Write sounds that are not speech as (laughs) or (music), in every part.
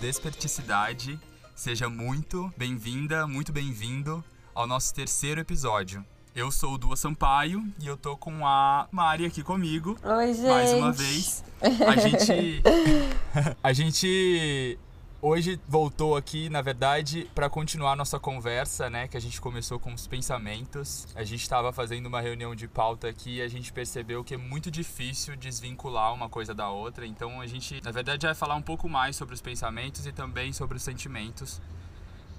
Desperticidade. Seja muito bem-vinda, muito bem-vindo ao nosso terceiro episódio. Eu sou o Dua Sampaio e eu tô com a Mari aqui comigo. Oi, gente. Mais uma vez. A gente. (laughs) (laughs) a gente hoje voltou aqui, na verdade, para continuar nossa conversa, né? Que a gente começou com os pensamentos. A gente estava fazendo uma reunião de pauta aqui e a gente percebeu que é muito difícil desvincular uma coisa da outra. Então a gente, na verdade, vai falar um pouco mais sobre os pensamentos e também sobre os sentimentos.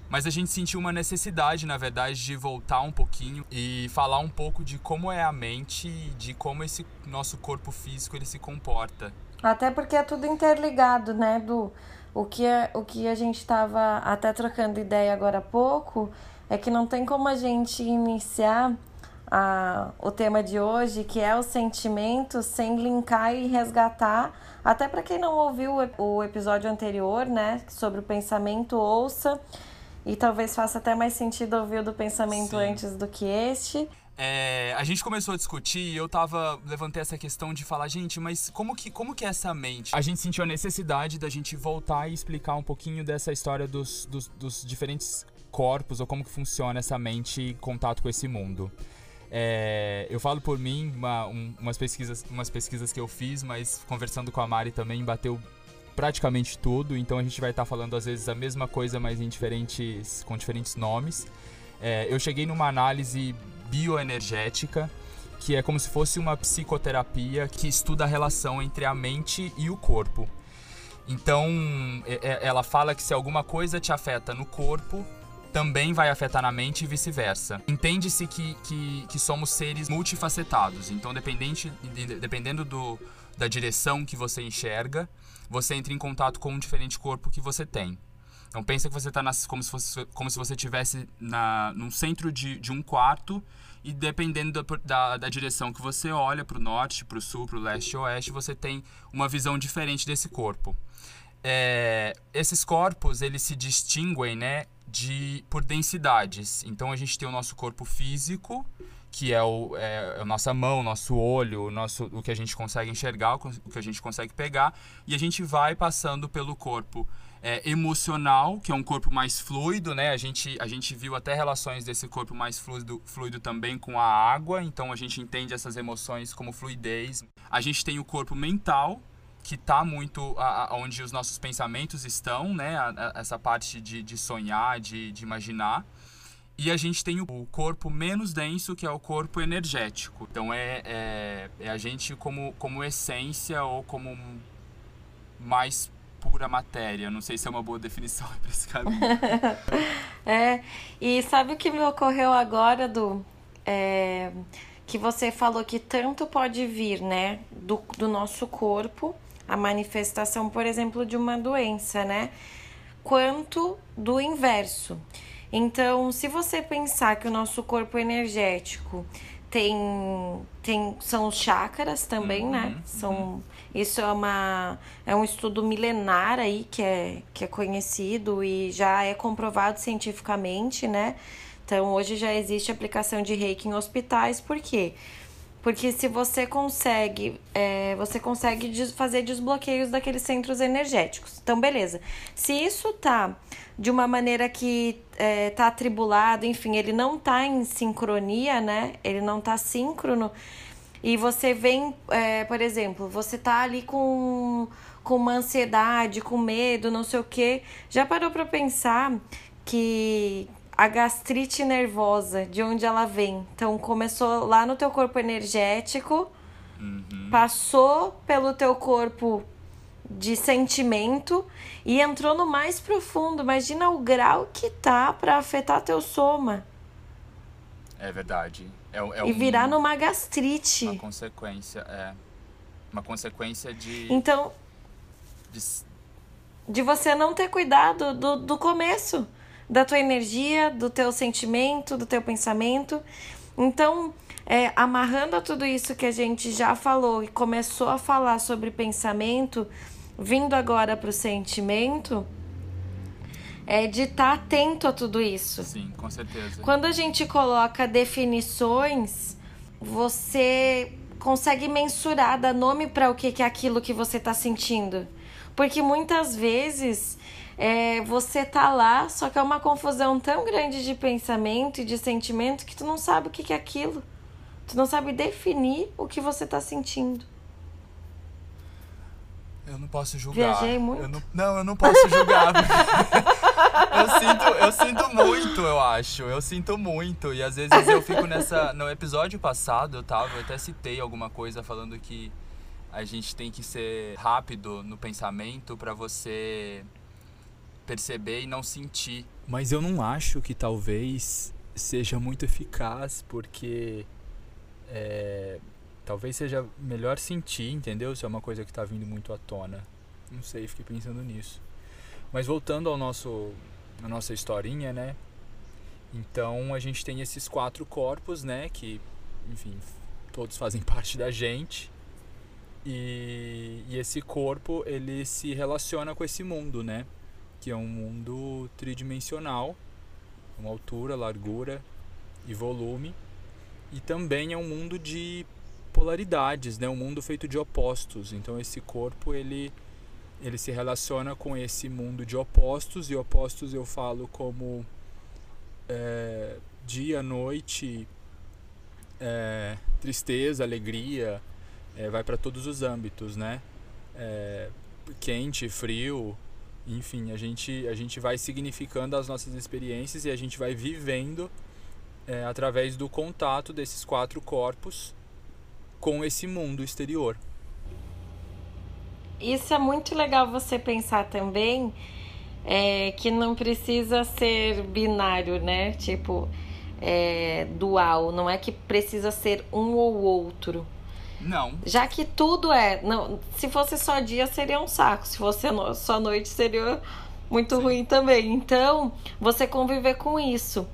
Mas a gente sentiu uma necessidade, na verdade, de voltar um pouquinho e falar um pouco de como é a mente, de como esse nosso corpo físico ele se comporta. Até porque é tudo interligado, né, do o que é, o que a gente estava até trocando ideia agora há pouco é que não tem como a gente iniciar a, o tema de hoje, que é o sentimento, sem linkar e resgatar. Até para quem não ouviu o episódio anterior, né, sobre o pensamento, ouça e talvez faça até mais sentido ouvir o do pensamento Sim. antes do que este. É, a gente começou a discutir e eu tava levantei essa questão de falar, gente, mas como que como que é essa mente? A gente sentiu a necessidade da gente voltar e explicar um pouquinho dessa história dos, dos, dos diferentes corpos ou como que funciona essa mente em contato com esse mundo. É, eu falo por mim, uma, um, umas, pesquisas, umas pesquisas que eu fiz, mas conversando com a Mari também bateu praticamente tudo, então a gente vai estar tá falando às vezes a mesma coisa, mas em diferentes, com diferentes nomes. É, eu cheguei numa análise bioenergética, que é como se fosse uma psicoterapia que estuda a relação entre a mente e o corpo. Então, é, é, ela fala que se alguma coisa te afeta no corpo, também vai afetar na mente e vice-versa. Entende-se que, que, que, somos seres multifacetados, então, dependente, dependendo do, da direção que você enxerga, você entra em contato com um diferente corpo que você tem. Então pensa que você está como se fosse como se você estivesse na num centro de, de um quarto e dependendo da, da, da direção que você olha para o norte, para o sul, para o leste oeste, você tem uma visão diferente desse corpo. É, esses corpos eles se distinguem, né, de por densidades. Então a gente tem o nosso corpo físico que é, o, é a nossa mão, nosso olho, o, nosso, o que a gente consegue enxergar, o que a gente consegue pegar, e a gente vai passando pelo corpo é, emocional, que é um corpo mais fluido, né? A gente, a gente viu até relações desse corpo mais fluido, fluido também com a água, então a gente entende essas emoções como fluidez. A gente tem o corpo mental, que está muito a, a, onde os nossos pensamentos estão, né? A, essa parte de, de sonhar, de, de imaginar. E a gente tem o corpo menos denso, que é o corpo energético. Então é, é, é a gente como, como essência ou como mais pura matéria. Não sei se é uma boa definição (laughs) para esse caminho. (laughs) é, e sabe o que me ocorreu agora, do é, que você falou que tanto pode vir, né, do, do nosso corpo, a manifestação, por exemplo, de uma doença, né, quanto do inverso. Então, se você pensar que o nosso corpo energético tem, tem são os chakras também, né? uhum, né? São uhum. isso é uma é um estudo milenar aí que é que é conhecido e já é comprovado cientificamente, né? Então, hoje já existe aplicação de reiki em hospitais, por quê? Porque se você consegue, é, você consegue fazer desbloqueios daqueles centros energéticos. Então, beleza. Se isso tá de uma maneira que é, tá atribulado, enfim, ele não tá em sincronia, né? Ele não tá síncrono. E você vem, é, por exemplo, você tá ali com, com uma ansiedade, com medo, não sei o quê. Já parou para pensar que a gastrite nervosa, de onde ela vem. Então começou lá no teu corpo energético, uhum. passou pelo teu corpo de sentimento e entrou no mais profundo. Imagina o grau que tá para afetar teu soma. É verdade. É, é e virar numa gastrite. Uma consequência, é. Uma consequência de. Então. De, de você não ter cuidado do, do começo da tua energia, do teu sentimento, do teu pensamento. Então, é, amarrando a tudo isso que a gente já falou e começou a falar sobre pensamento, vindo agora para o sentimento, é de estar tá atento a tudo isso. Sim, com certeza. Quando a gente coloca definições, você consegue mensurar, dar nome para o que, que é aquilo que você está sentindo. Porque muitas vezes é, você tá lá, só que é uma confusão tão grande de pensamento e de sentimento que tu não sabe o que, é aquilo. Tu não sabe definir o que você tá sentindo. Eu não posso julgar. Viajei muito? Eu não, não, eu não posso julgar. (laughs) eu, sinto, eu sinto muito, eu acho. Eu sinto muito. E às vezes eu fico nessa. No episódio passado eu tava, eu até citei alguma coisa falando que a gente tem que ser rápido no pensamento para você perceber e não sentir. Mas eu não acho que talvez seja muito eficaz, porque é, talvez seja melhor sentir, entendeu? Se é uma coisa que está vindo muito à tona. Não sei, fiquei pensando nisso. Mas voltando ao nosso, à nossa historinha, né? Então a gente tem esses quatro corpos, né? Que, enfim, todos fazem (laughs) parte da gente. E, e esse corpo ele se relaciona com esse mundo, né? Que é um mundo tridimensional, uma altura, largura e volume. E também é um mundo de polaridades, né? Um mundo feito de opostos. Então esse corpo ele ele se relaciona com esse mundo de opostos e opostos eu falo como é, dia, noite, é, tristeza, alegria, é, vai para todos os âmbitos, né? É, quente, frio, enfim, a gente a gente vai significando as nossas experiências e a gente vai vivendo é, através do contato desses quatro corpos com esse mundo exterior. Isso é muito legal você pensar também é, que não precisa ser binário, né? Tipo, é, dual. Não é que precisa ser um ou outro. Não. Já que tudo é. Não, se fosse só dia, seria um saco. Se fosse só noite, seria muito Sim. ruim também. Então, você conviver com isso.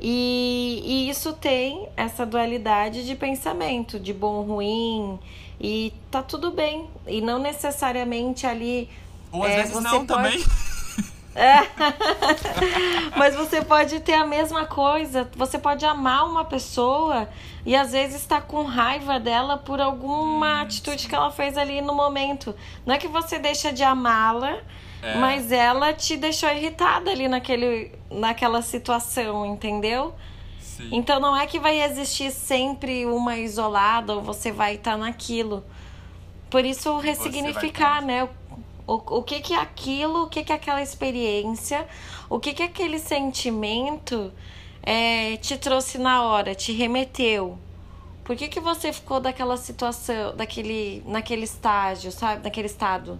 E, e isso tem essa dualidade de pensamento, de bom ruim, e tá tudo bem. E não necessariamente ali. Ou às é, vezes não pode... também. (laughs) É. (laughs) Mas você pode ter a mesma coisa. Você pode amar uma pessoa e às vezes estar tá com raiva dela por alguma atitude que ela fez ali no momento. Não é que você deixa de amá-la, é. Mas ela te deixou irritada ali naquele, naquela situação, entendeu? Sim. Então não é que vai existir sempre uma isolada ou você vai estar tá naquilo. Por isso ressignificar, né? O, o que que é aquilo, o que que é aquela experiência, o que que aquele sentimento é, te trouxe na hora, te remeteu. Por que que você ficou daquela situação, daquele, naquele estágio, sabe? Naquele estado?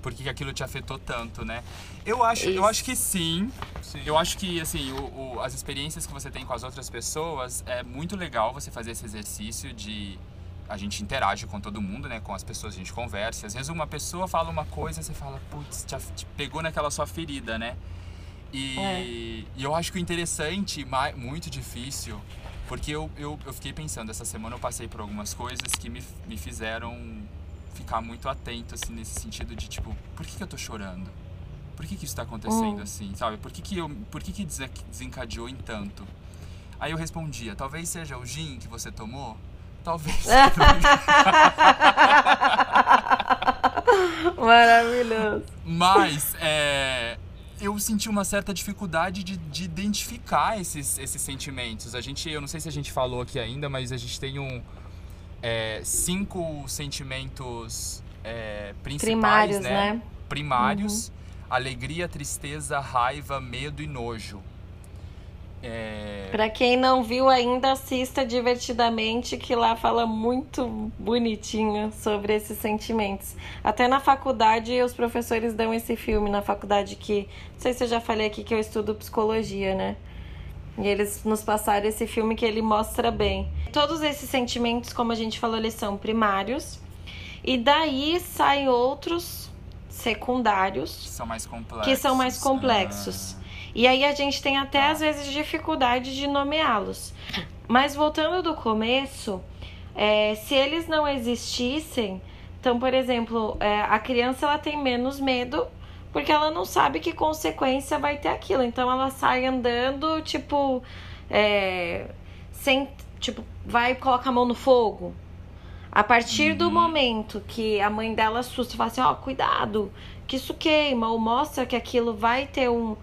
por que aquilo te afetou tanto, né? Eu acho, eu acho que sim. sim. Eu acho que, assim, o, o, as experiências que você tem com as outras pessoas, é muito legal você fazer esse exercício de... A gente interage com todo mundo, né? Com as pessoas, a gente conversa. Às vezes uma pessoa fala uma coisa e você fala, putz, te, te pegou naquela sua ferida, né? E, é. e eu acho que o interessante, muito difícil, porque eu, eu, eu fiquei pensando, essa semana eu passei por algumas coisas que me, me fizeram ficar muito atento, assim, nesse sentido de, tipo, por que, que eu tô chorando? Por que, que isso tá acontecendo hum. assim, sabe? Por que, que, eu, por que, que desencadeou em tanto? Aí eu respondia, talvez seja o gin que você tomou? Talvez. (laughs) (laughs) Maravilhoso. Mas, é, eu senti uma certa dificuldade de, de identificar esses, esses sentimentos. A gente, eu não sei se a gente falou aqui ainda, mas a gente tem um, é, cinco sentimentos é, principais, primários, né? né? Primários: uhum. alegria, tristeza, raiva, medo e nojo. É... Para quem não viu ainda, assista divertidamente, que lá fala muito bonitinho sobre esses sentimentos. Até na faculdade, os professores dão esse filme na faculdade que, não sei se eu já falei aqui que eu estudo psicologia, né? E eles nos passaram esse filme que ele mostra bem. Todos esses sentimentos, como a gente falou, eles são primários. E daí saem outros secundários. São mais complexos. Que são mais complexos. Ah. E aí a gente tem até ah. às vezes dificuldade de nomeá-los. Mas voltando do começo, é, se eles não existissem, então, por exemplo, é, a criança ela tem menos medo porque ela não sabe que consequência vai ter aquilo. Então ela sai andando, tipo, é, sem tipo, vai colocar a mão no fogo. A partir Uhum. do momento que a mãe dela assusta fala assim, ó, cuidado, que isso queima, ou mostra que aquilo vai ter um,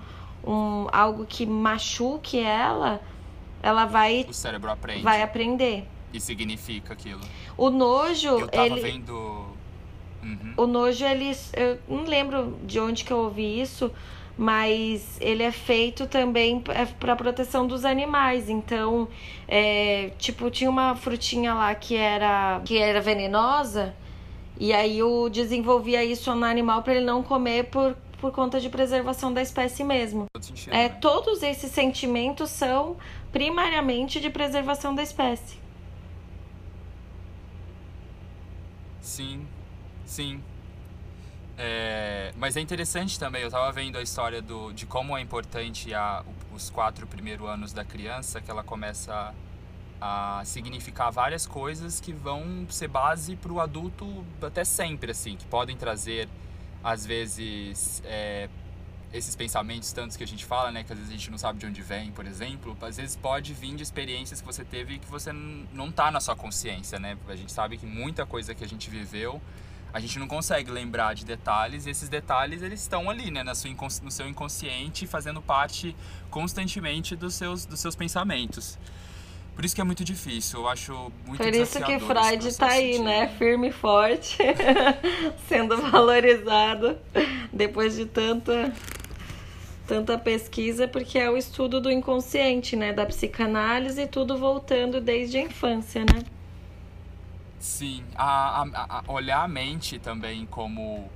um algo que machuque ela, ela vai, O cérebro aprende vai aprender. e significa aquilo. O nojo, Eu tava ele. vendo. Uhum. O nojo, ele. Eu não lembro de onde que eu ouvi isso, mas ele é feito também para proteção dos animais. Então, é, tipo, tinha uma frutinha lá que era, que era venenosa, e aí eu desenvolvia isso no animal para ele não comer por, por conta de preservação da espécie mesmo. É, né? todos esses sentimentos são primariamente de preservação da espécie. Sim, sim. É, mas é interessante também, eu tava vendo a história do, de como é importante a, os quatro primeiros anos da criança, que ela começa a, a significar várias coisas que vão ser base para o adulto até sempre, assim, que podem trazer, às vezes, é, esses pensamentos tantos que a gente fala, né, que às vezes a gente não sabe de onde vem, por exemplo, às vezes pode vir de experiências que você teve que você não tá na sua consciência, né? A gente sabe que muita coisa que a gente viveu, a gente não consegue lembrar de detalhes e esses detalhes eles estão ali, né, na sua no seu inconsciente, fazendo parte constantemente dos seus dos seus pensamentos. Por isso que é muito difícil, eu acho muito Por isso que Freud processo tá aí, de- né? Firme e forte, (laughs) sendo valorizado depois de tanta tanta pesquisa, porque é o estudo do inconsciente, né? Da psicanálise, tudo voltando desde a infância, né? Sim, a, a- a- olhar a mente também como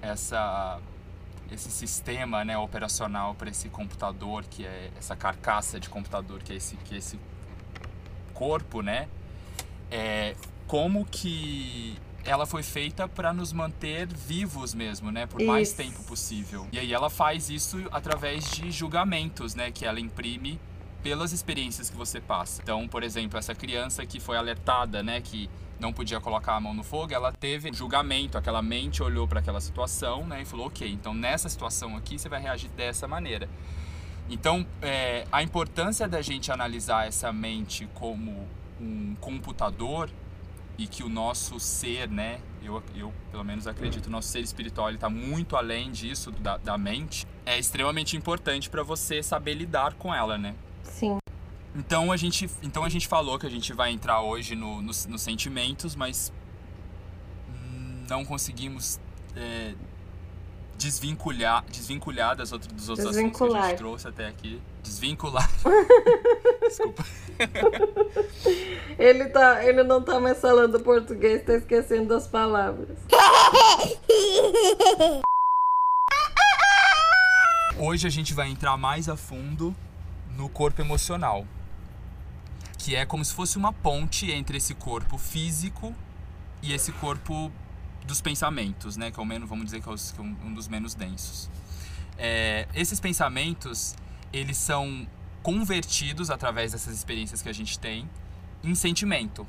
essa esse sistema né, operacional para esse computador que é essa carcaça de computador que é esse que é esse corpo, né? É, como que ela foi feita para nos manter vivos mesmo, né? Por mais Isso. tempo possível. E aí ela faz isso através de julgamentos, né? Que ela imprime pelas experiências que você passa. Então, por exemplo, essa criança que foi alertada, né? Que não podia colocar a mão no fogo, ela teve um julgamento, aquela mente olhou para aquela situação, né? E falou, ok, então nessa situação aqui você vai reagir dessa maneira. Então, é, a importância da gente analisar essa mente como um computador e que o nosso ser, né? Eu, eu pelo menos acredito, o nosso ser espiritual está muito além disso, da, da mente, é extremamente importante para você saber lidar com ela, né? Sim. Então a gente, então a gente falou que a gente vai entrar hoje no, nos, nos sentimentos, mas hum, não conseguimos é, desvincular, desvincular das outras, dos outros assuntos que a Desvincular. gente trouxe até aqui. Desvincular. (laughs) Desculpa. Ele, tá, ele não tá mais falando português, tá esquecendo das palavras. Hoje a gente vai entrar mais a fundo no corpo emocional, que é como se fosse uma ponte entre esse corpo físico e esse corpo dos pensamentos, né? Que é menos, vamos dizer que é, é um dos menos densos. É, esses pensamentos, eles são convertidos através dessas experiências que a gente tem em sentimento,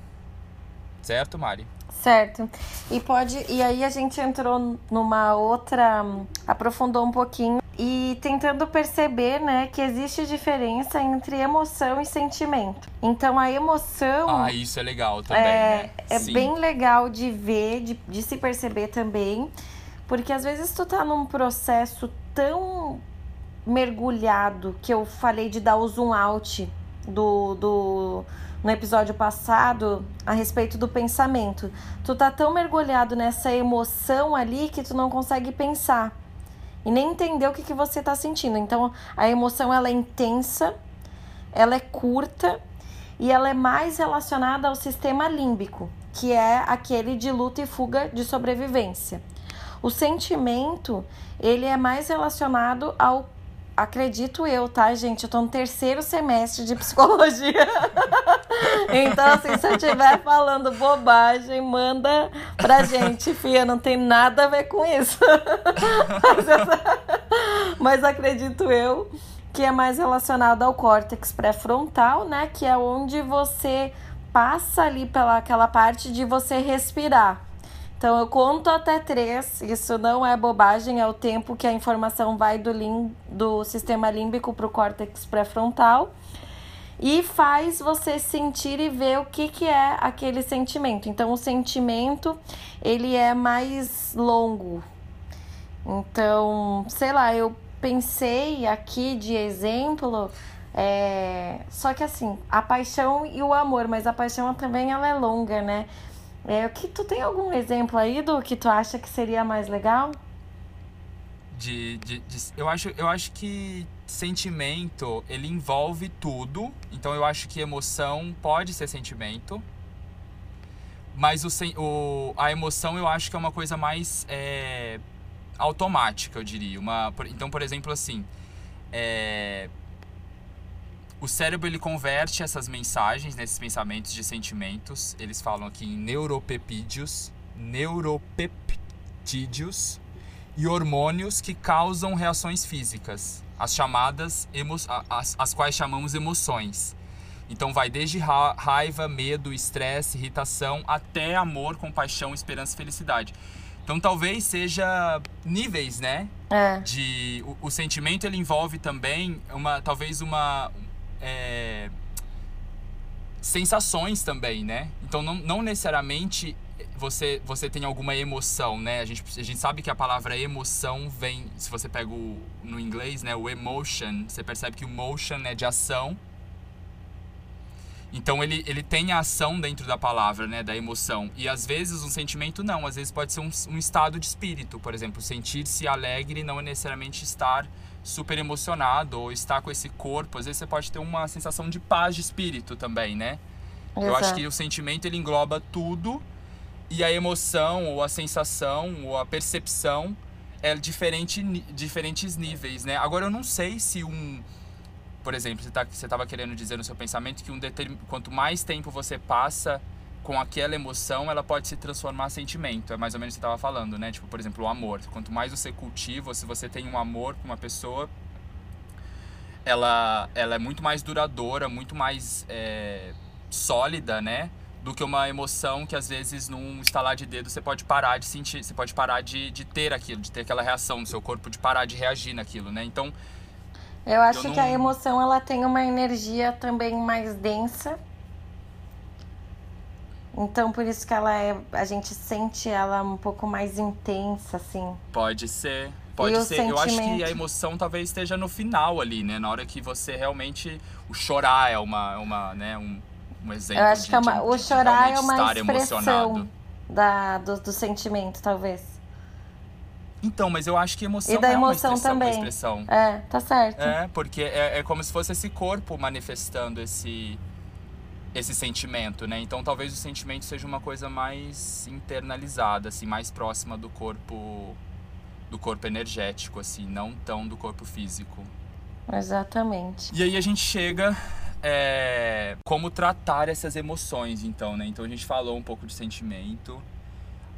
certo, Mari? Certo. E pode. E aí a gente entrou numa outra. aprofundou um pouquinho e tentando perceber, né, que existe diferença entre emoção e sentimento. Então a emoção Ah, isso é legal também, é, né? é Sim. bem legal de ver, de, de se perceber também. Porque às vezes tu tá num processo tão mergulhado que eu falei de dar o zoom out do, do no episódio passado a respeito do pensamento. Tu tá tão mergulhado nessa emoção ali que tu não consegue pensar e nem entender o que, que você tá sentindo. Então a emoção ela é intensa, ela é curta e ela é mais relacionada ao sistema límbico, que é aquele de luta e fuga de sobrevivência. O sentimento, ele é mais relacionado ao acredito eu, tá, gente? Eu tô no terceiro semestre de psicologia. (laughs) então, assim, se eu estiver falando bobagem, manda pra gente, Fia, não tem nada a ver com isso. (laughs) mas, mas acredito eu que é mais relacionado ao córtex pré-frontal, né? Que é onde você passa ali pela aquela parte de você respirar. Então eu conto até três, isso não é bobagem, é o tempo que a informação vai do, lim, do sistema límbico para o córtex pré-frontal. e faz você sentir e ver o que, que é aquele sentimento. Então, o sentimento ele é mais longo. Então, sei lá, eu pensei aqui de exemplo, é... só que assim, a paixão e o amor, mas a paixão também ela é longa, né? É, que tu tem algum exemplo aí do que tu acha que seria mais legal? De, de, de, eu, acho, eu acho que sentimento ele envolve tudo. Então eu acho que emoção pode ser sentimento. Mas o, o, a emoção eu acho que é uma coisa mais é, automática, eu diria. Uma, então, por exemplo, assim, é, o cérebro ele converte essas mensagens, nesses né, pensamentos de sentimentos. Eles falam aqui em neuropeptídeos, neuropeptídeos e hormônios que causam reações físicas, as chamadas as, as quais chamamos emoções. Então vai desde ra raiva, medo, estresse, irritação até amor, compaixão, esperança e felicidade. Então talvez seja níveis, né? É. De o, o sentimento ele envolve também uma talvez uma é, sensações também, né? Então não, não necessariamente você, você tem alguma emoção, né? A gente, a gente sabe que a palavra emoção vem, se você pega o, no inglês, né, o emotion, você percebe que o motion é de ação. Então ele, ele tem a ação dentro da palavra, né, da emoção. E às vezes um sentimento não, às vezes pode ser um, um estado de espírito, por exemplo, sentir-se alegre não é necessariamente estar super emocionado ou estar com esse corpo, às vezes você pode ter uma sensação de paz de espírito também, né? Exato. Eu acho que o sentimento ele engloba tudo e a emoção ou a sensação ou a percepção é diferente diferentes níveis, né? Agora eu não sei se um por exemplo, você tá, estava querendo dizer no seu pensamento que um determin, quanto mais tempo você passa com aquela emoção, ela pode se transformar em sentimento. É mais ou menos o que você estava falando, né? Tipo, por exemplo, o amor. Quanto mais você cultiva, se você tem um amor com uma pessoa, ela, ela é muito mais duradoura, muito mais é, sólida, né? Do que uma emoção que às vezes num estalar de dedo você pode parar de sentir, você pode parar de, de ter aquilo, de ter aquela reação no seu corpo, de parar de reagir naquilo, né? Então. Eu acho eu não... que a emoção ela tem uma energia também mais densa então por isso que ela é. A gente sente ela um pouco mais intensa, assim. Pode ser. Pode e ser. Eu acho que a emoção talvez esteja no final ali, né? Na hora que você realmente. O chorar é uma, uma né? um, um exemplo. Eu acho de, que é uma, de, o chorar é uma expressão da, do, do sentimento, talvez. Então, mas eu acho que emoção e da é emoção uma expressão, também. Uma expressão. É, tá certo. É, porque é, é como se fosse esse corpo manifestando esse esse sentimento, né? Então talvez o sentimento seja uma coisa mais internalizada, assim, mais próxima do corpo do corpo energético, assim, não tão do corpo físico. Exatamente. E aí a gente chega é, como tratar essas emoções, então, né? Então a gente falou um pouco de sentimento,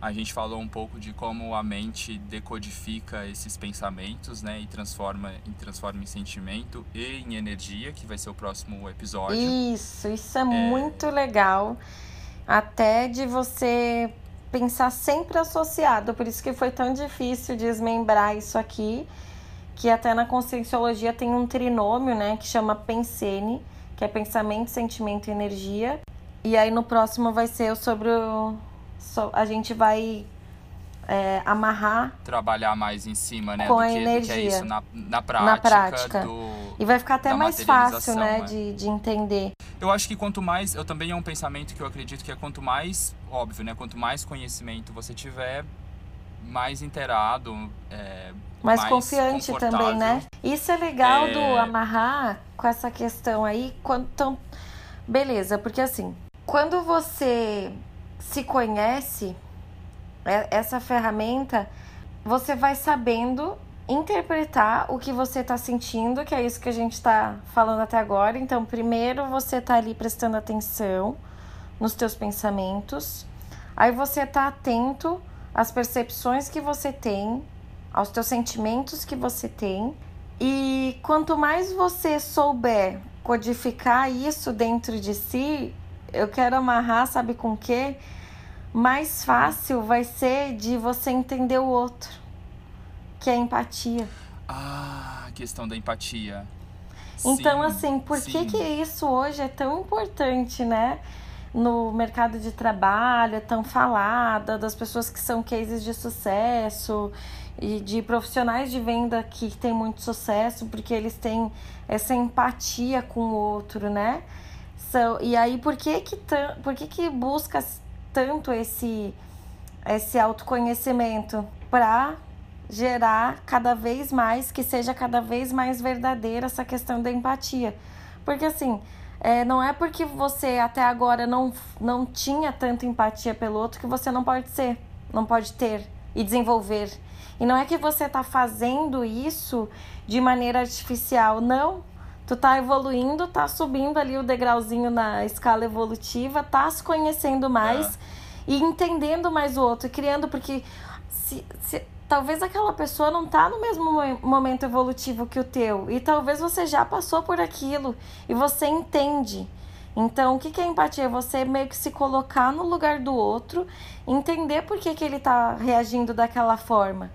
a gente falou um pouco de como a mente decodifica esses pensamentos, né, e transforma, e transforma em sentimento e em energia, que vai ser o próximo episódio. Isso, isso é, é... muito legal. Até de você pensar sempre associado, por isso que foi tão difícil desmembrar isso aqui, que até na conscienciologia tem um trinômio, né, que chama Pensene, que é pensamento, sentimento e energia. E aí no próximo vai ser sobre o a gente vai é, amarrar. Trabalhar mais em cima, né? Com do a que, energia. Do que é isso na, na prática. Na prática. Do, e vai ficar até mais fácil, né? É. De, de entender. Eu acho que quanto mais. Eu também é um pensamento que eu acredito que é quanto mais. Óbvio, né? Quanto mais conhecimento você tiver, mais inteirado. É, mais, mais confiante também, né? Isso é legal é... do amarrar com essa questão aí. Quando, então, beleza, porque assim, quando você se conhece, é, essa ferramenta, você vai sabendo interpretar o que você está sentindo, que é isso que a gente está falando até agora. Então, primeiro você está ali prestando atenção nos teus pensamentos, aí você está atento às percepções que você tem, aos teus sentimentos que você tem. E quanto mais você souber codificar isso dentro de si, eu quero amarrar, sabe com quê? Mais fácil vai ser de você entender o outro, que é a empatia. Ah, questão da empatia. Então, assim, por que, que isso hoje é tão importante, né? No mercado de trabalho, é tão falada, das pessoas que são cases de sucesso e de profissionais de venda que têm muito sucesso, porque eles têm essa empatia com o outro, né? So, e aí, por que que, por que, que busca tanto esse, esse autoconhecimento? Para gerar cada vez mais, que seja cada vez mais verdadeira essa questão da empatia. Porque assim, é, não é porque você até agora não, não tinha tanta empatia pelo outro que você não pode ser, não pode ter e desenvolver. E não é que você está fazendo isso de maneira artificial, não. Tu tá evoluindo, tá subindo ali o degrauzinho na escala evolutiva, tá se conhecendo mais é. e entendendo mais o outro, criando, porque se, se talvez aquela pessoa não tá no mesmo momento evolutivo que o teu e talvez você já passou por aquilo e você entende. Então, o que é empatia? Você meio que se colocar no lugar do outro, entender por que, que ele tá reagindo daquela forma.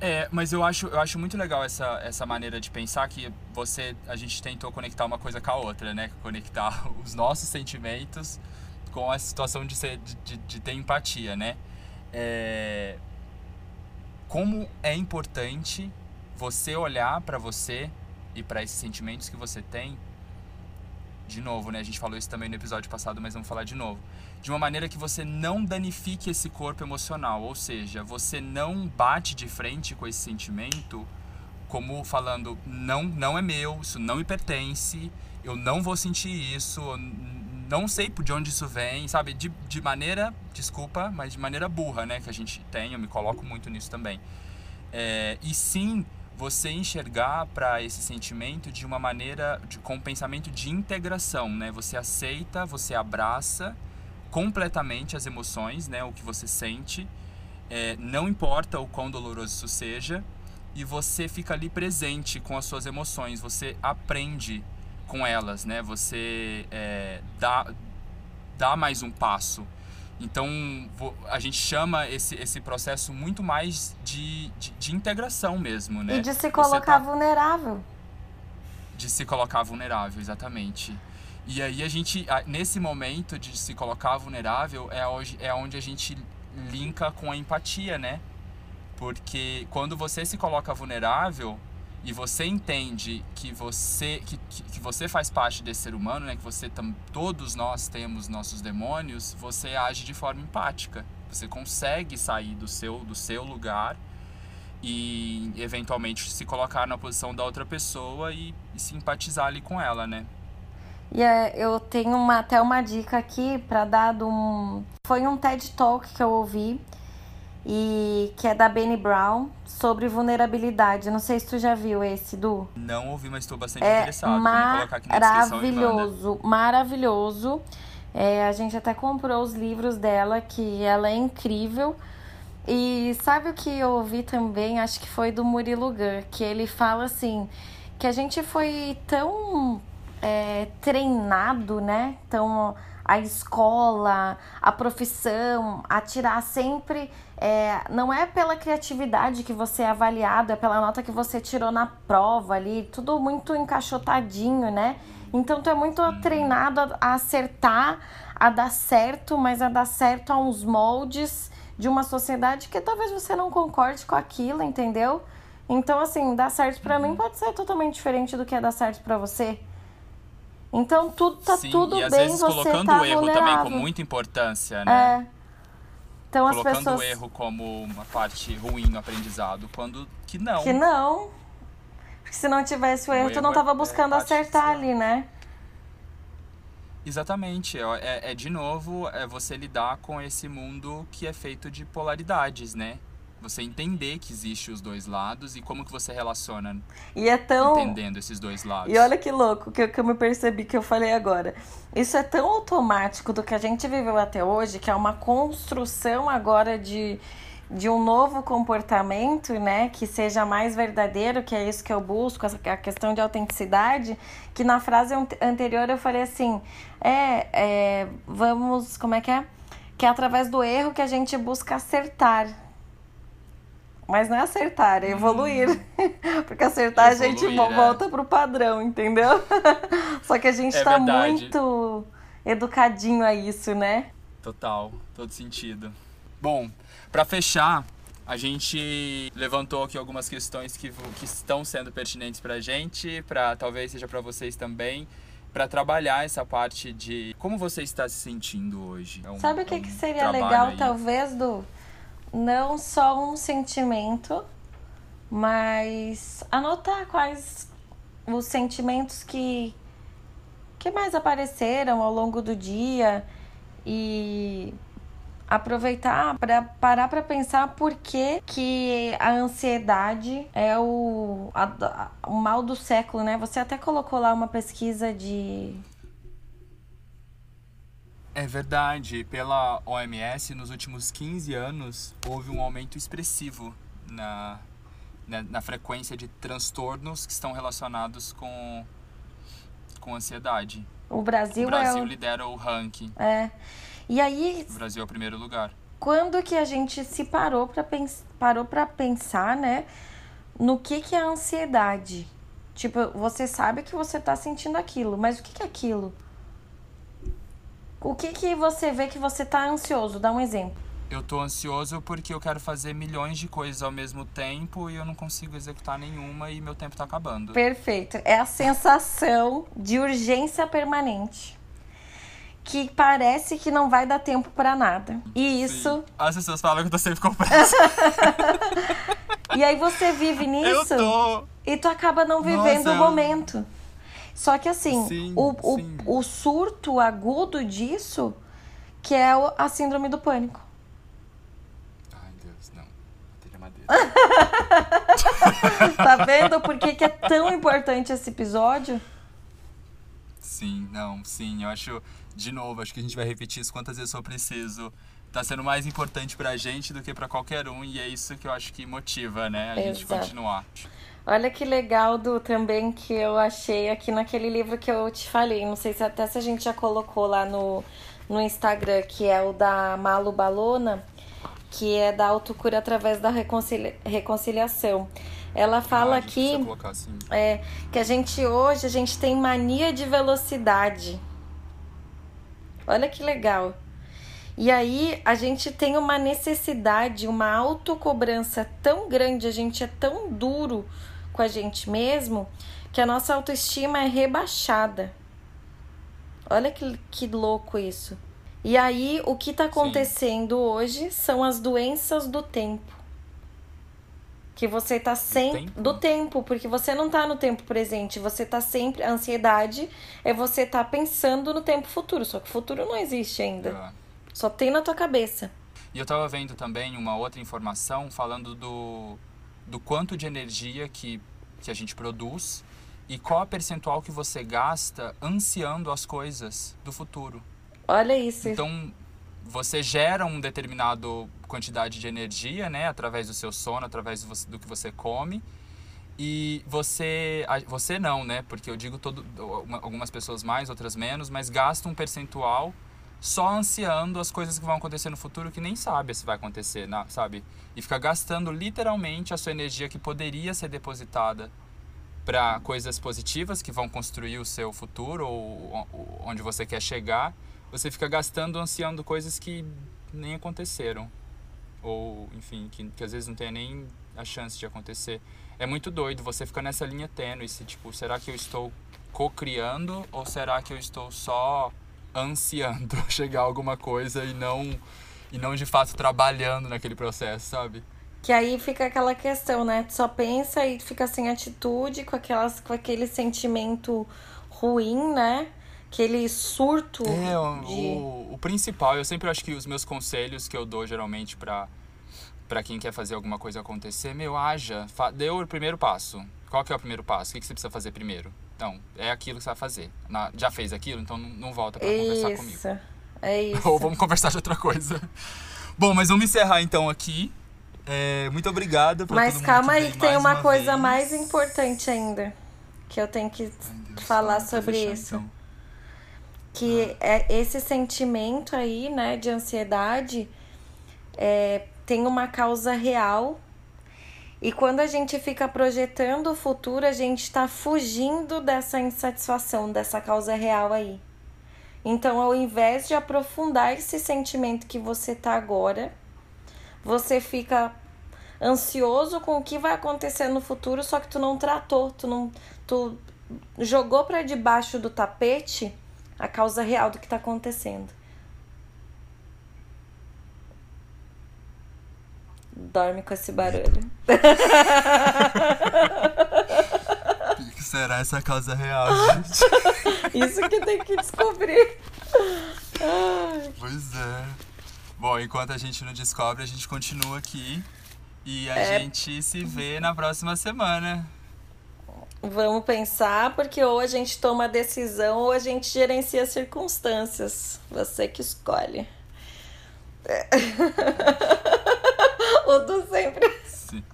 É, mas eu acho, eu acho muito legal essa, essa maneira de pensar que você, a gente tentou conectar uma coisa com a outra, né? Conectar (laughs) os nossos sentimentos com a situação de, ser, de, de, ter empatia, né? é, como é importante você olhar para você e para esses sentimentos que você tem. De novo, né? A gente falou isso também no episódio passado, mas vamos falar de novo. De uma maneira que você não danifique esse corpo emocional, ou seja, você não bate de frente com esse sentimento como falando não não é meu, isso não me pertence, eu não vou sentir isso, não sei de onde isso vem, sabe? De, de maneira, desculpa, mas de maneira burra, né? Que a gente tem, eu me coloco muito nisso também. É, e sim, você enxergar para esse sentimento de uma maneira, de, com um pensamento de integração, né? Você aceita, você abraça completamente as emoções, né? O que você sente, é, não importa o quão doloroso isso seja, e você fica ali presente com as suas emoções, você aprende com elas, né? Você é, dá, dá mais um passo. Então a gente chama esse, esse processo muito mais de, de, de integração mesmo, né? E de se colocar tá... vulnerável. De se colocar vulnerável, exatamente. E aí a gente, nesse momento de se colocar vulnerável, é onde, é onde a gente linka com a empatia, né? Porque quando você se coloca vulnerável, e você entende que você que, que você faz parte desse ser humano, né, que você todos nós temos nossos demônios, você age de forma empática. Você consegue sair do seu do seu lugar e eventualmente se colocar na posição da outra pessoa e, e simpatizar ali com ela, né? E é, eu tenho uma, até uma dica aqui para dar de um. Foi um TED Talk que eu ouvi e que é da Benny Brown sobre vulnerabilidade. Não sei se tu já viu esse, Du. Não ouvi, mas estou bastante é interessado. Maravilhoso, maravilhoso. É, a gente até comprou os livros dela, que ela é incrível. E sabe o que eu ouvi também? Acho que foi do Murilo Gun, que ele fala assim, que a gente foi tão é, treinado, né? Tão a escola, a profissão, a tirar sempre. É, não é pela criatividade que você é avaliado, é pela nota que você tirou na prova ali, tudo muito encaixotadinho, né? Então tu é muito treinado a, a acertar, a dar certo, mas a dar certo a uns moldes de uma sociedade que talvez você não concorde com aquilo, entendeu? Então, assim, dar certo para mim pode ser totalmente diferente do que é dar certo para você. Então tudo tá Sim, tudo e às bem vezes você colocando tá o erro vulnerável. também com muita importância, né? É. Então colocando as pessoas o erro como uma parte ruim no aprendizado, quando que não. que não. Porque se não tivesse o erro, tu não erro tava é- buscando é acertar ali, né? Exatamente, é, é, é de novo é você lidar com esse mundo que é feito de polaridades, né? Você entender que existe os dois lados e como que você relaciona E é tão entendendo esses dois lados. E olha que louco que, eu- que eu me percebi que eu falei agora. Isso é tão automático do que a gente viveu até hoje, que é uma construção agora de, de um novo comportamento, né? Que seja mais verdadeiro, que é isso que eu busco, a questão de autenticidade. Que na frase ante- anterior eu falei assim: é, é, vamos, como é que é? Que é através do erro que a gente busca acertar. Mas não é acertar, é evoluir. Hum. (laughs) Porque acertar evoluir, a gente é. volta pro padrão, entendeu? (laughs) Só que a gente é tá verdade. muito educadinho a isso, né? Total, todo sentido. Bom, para fechar, a gente levantou aqui algumas questões que, que estão sendo pertinentes para a gente, para talvez seja para vocês também, para trabalhar essa parte de como você está se sentindo hoje. É um, Sabe o que, é um que seria legal, aí. talvez, do não só um sentimento, mas anotar quais os sentimentos que que mais apareceram ao longo do dia e aproveitar para parar para pensar por que, que a ansiedade é o, a, o mal do século, né? Você até colocou lá uma pesquisa de é verdade. Pela OMS, nos últimos 15 anos, houve um aumento expressivo na, na, na, frequência de transtornos que estão relacionados com, com ansiedade. O Brasil, o Brasil é o... lidera o ranking. É. E aí. O Brasil é o primeiro lugar. Quando que a gente se parou para pens... parou para pensar, né, no que que é a ansiedade? Tipo, você sabe que você tá sentindo aquilo, mas o que que é aquilo? O que que você vê que você tá ansioso? Dá um exemplo. Eu tô ansioso porque eu quero fazer milhões de coisas ao mesmo tempo e eu não consigo executar nenhuma e meu tempo tá acabando. Perfeito. É a sensação de urgência permanente que parece que não vai dar tempo para nada. E isso. Sim. As pessoas falam que eu tô sempre com pressa. (laughs) e aí você vive nisso. Eu tô. E tu acaba não vivendo Nossa, o momento. Só que assim, sim, o, sim. O, o surto agudo disso, que é a síndrome do pânico. Ai, Deus, não. Bateria madeira. (laughs) tá vendo por que, que é tão importante esse episódio? Sim, não, sim. Eu acho de novo, acho que a gente vai repetir isso quantas vezes for preciso. Tá sendo mais importante pra gente do que pra qualquer um, e é isso que eu acho que motiva, né? A Exato. gente continuar. Olha que legal do também que eu achei aqui naquele livro que eu te falei. Não sei se até se a gente já colocou lá no, no Instagram, que é o da Malu Balona, que é da autocura através da reconcilia reconciliação. Ela fala ah, aqui assim. é, que a gente hoje a gente tem mania de velocidade. Olha que legal. E aí a gente tem uma necessidade, uma autocobrança tão grande, a gente é tão duro com a gente mesmo, que a nossa autoestima é rebaixada. Olha que, que louco isso. E aí, o que está acontecendo Sim. hoje são as doenças do tempo. Que você tá sempre. Do, do tempo, porque você não tá no tempo presente, você tá sempre. A ansiedade é você tá pensando no tempo futuro, só que o futuro não existe ainda. É. Só tem na tua cabeça. E eu tava vendo também uma outra informação falando do, do quanto de energia que, que a gente produz e qual a percentual que você gasta ansiando as coisas do futuro. Olha isso. Então, você gera um determinado quantidade de energia, né, através do seu sono, através do que você come. E você, você não, né? Porque eu digo todo, algumas pessoas mais, outras menos, mas gasta um percentual só ansiando as coisas que vão acontecer no futuro que nem sabe se vai acontecer, sabe? E fica gastando literalmente a sua energia que poderia ser depositada para coisas positivas que vão construir o seu futuro ou onde você quer chegar. Você fica gastando ansiando coisas que nem aconteceram ou enfim, que, que às vezes não tem nem a chance de acontecer. É muito doido, você fica nessa linha tênue, se, tipo, será que eu estou co-criando ou será que eu estou só ansiando (laughs) chegar a alguma coisa e não e não de fato trabalhando naquele processo, sabe? Que aí fica aquela questão, né? Tu só pensa e fica sem atitude, com aquelas com aquele sentimento ruim, né? aquele surto. É, o, de... o, o, principal, eu sempre acho que os meus conselhos que eu dou geralmente para para quem quer fazer alguma coisa acontecer, meu, haja, deu o primeiro passo. Qual que é o primeiro passo? O que, que você precisa fazer primeiro? Então, é aquilo que você vai fazer. Na, já fez aquilo, então não, não volta para conversar comigo. É (laughs) isso. Ou vamos conversar de outra coisa. Bom, mas vamos encerrar então aqui. É, muito obrigada por Mas calma aí que tem uma, uma coisa vez. mais importante ainda. Que eu tenho que Deus, falar sobre isso. Então que é esse sentimento aí, né, de ansiedade é, tem uma causa real E quando a gente fica projetando o futuro, a gente está fugindo dessa insatisfação, dessa causa real aí. Então, ao invés de aprofundar esse sentimento que você tá agora, você fica ansioso com o que vai acontecer no futuro, só que tu não tratou, tu não tu jogou para debaixo do tapete a causa real do que está acontecendo. Dorme com esse barulho. (laughs) O que será essa causa real, gente? (laughs) Isso que tem que descobrir. Pois é. Bom, enquanto a gente não descobre, a gente continua aqui. E a É. gente se vê na próxima semana. Vamos pensar, porque ou a gente toma a decisão ou a gente gerencia as circunstâncias. Você que escolhe. É. (laughs) o do sempre. Sim.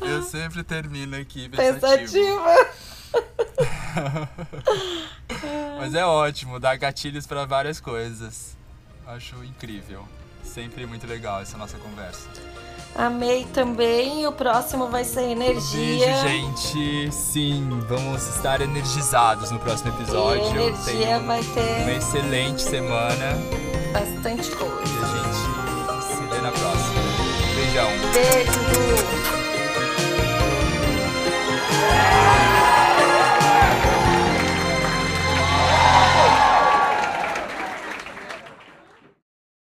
Eu sempre termino aqui pensativo. Pensativa. (laughs) Mas é ótimo, dá gatilhos pra várias coisas. Acho incrível. Sempre muito legal essa nossa conversa. Amei também. O próximo vai ser energia. Beijo, gente. Sim, vamos estar energizados no próximo episódio. E energia um, vai ter uma excelente semana. Bastante coisa. E a gente se vê na próxima. Beijão. Beijo.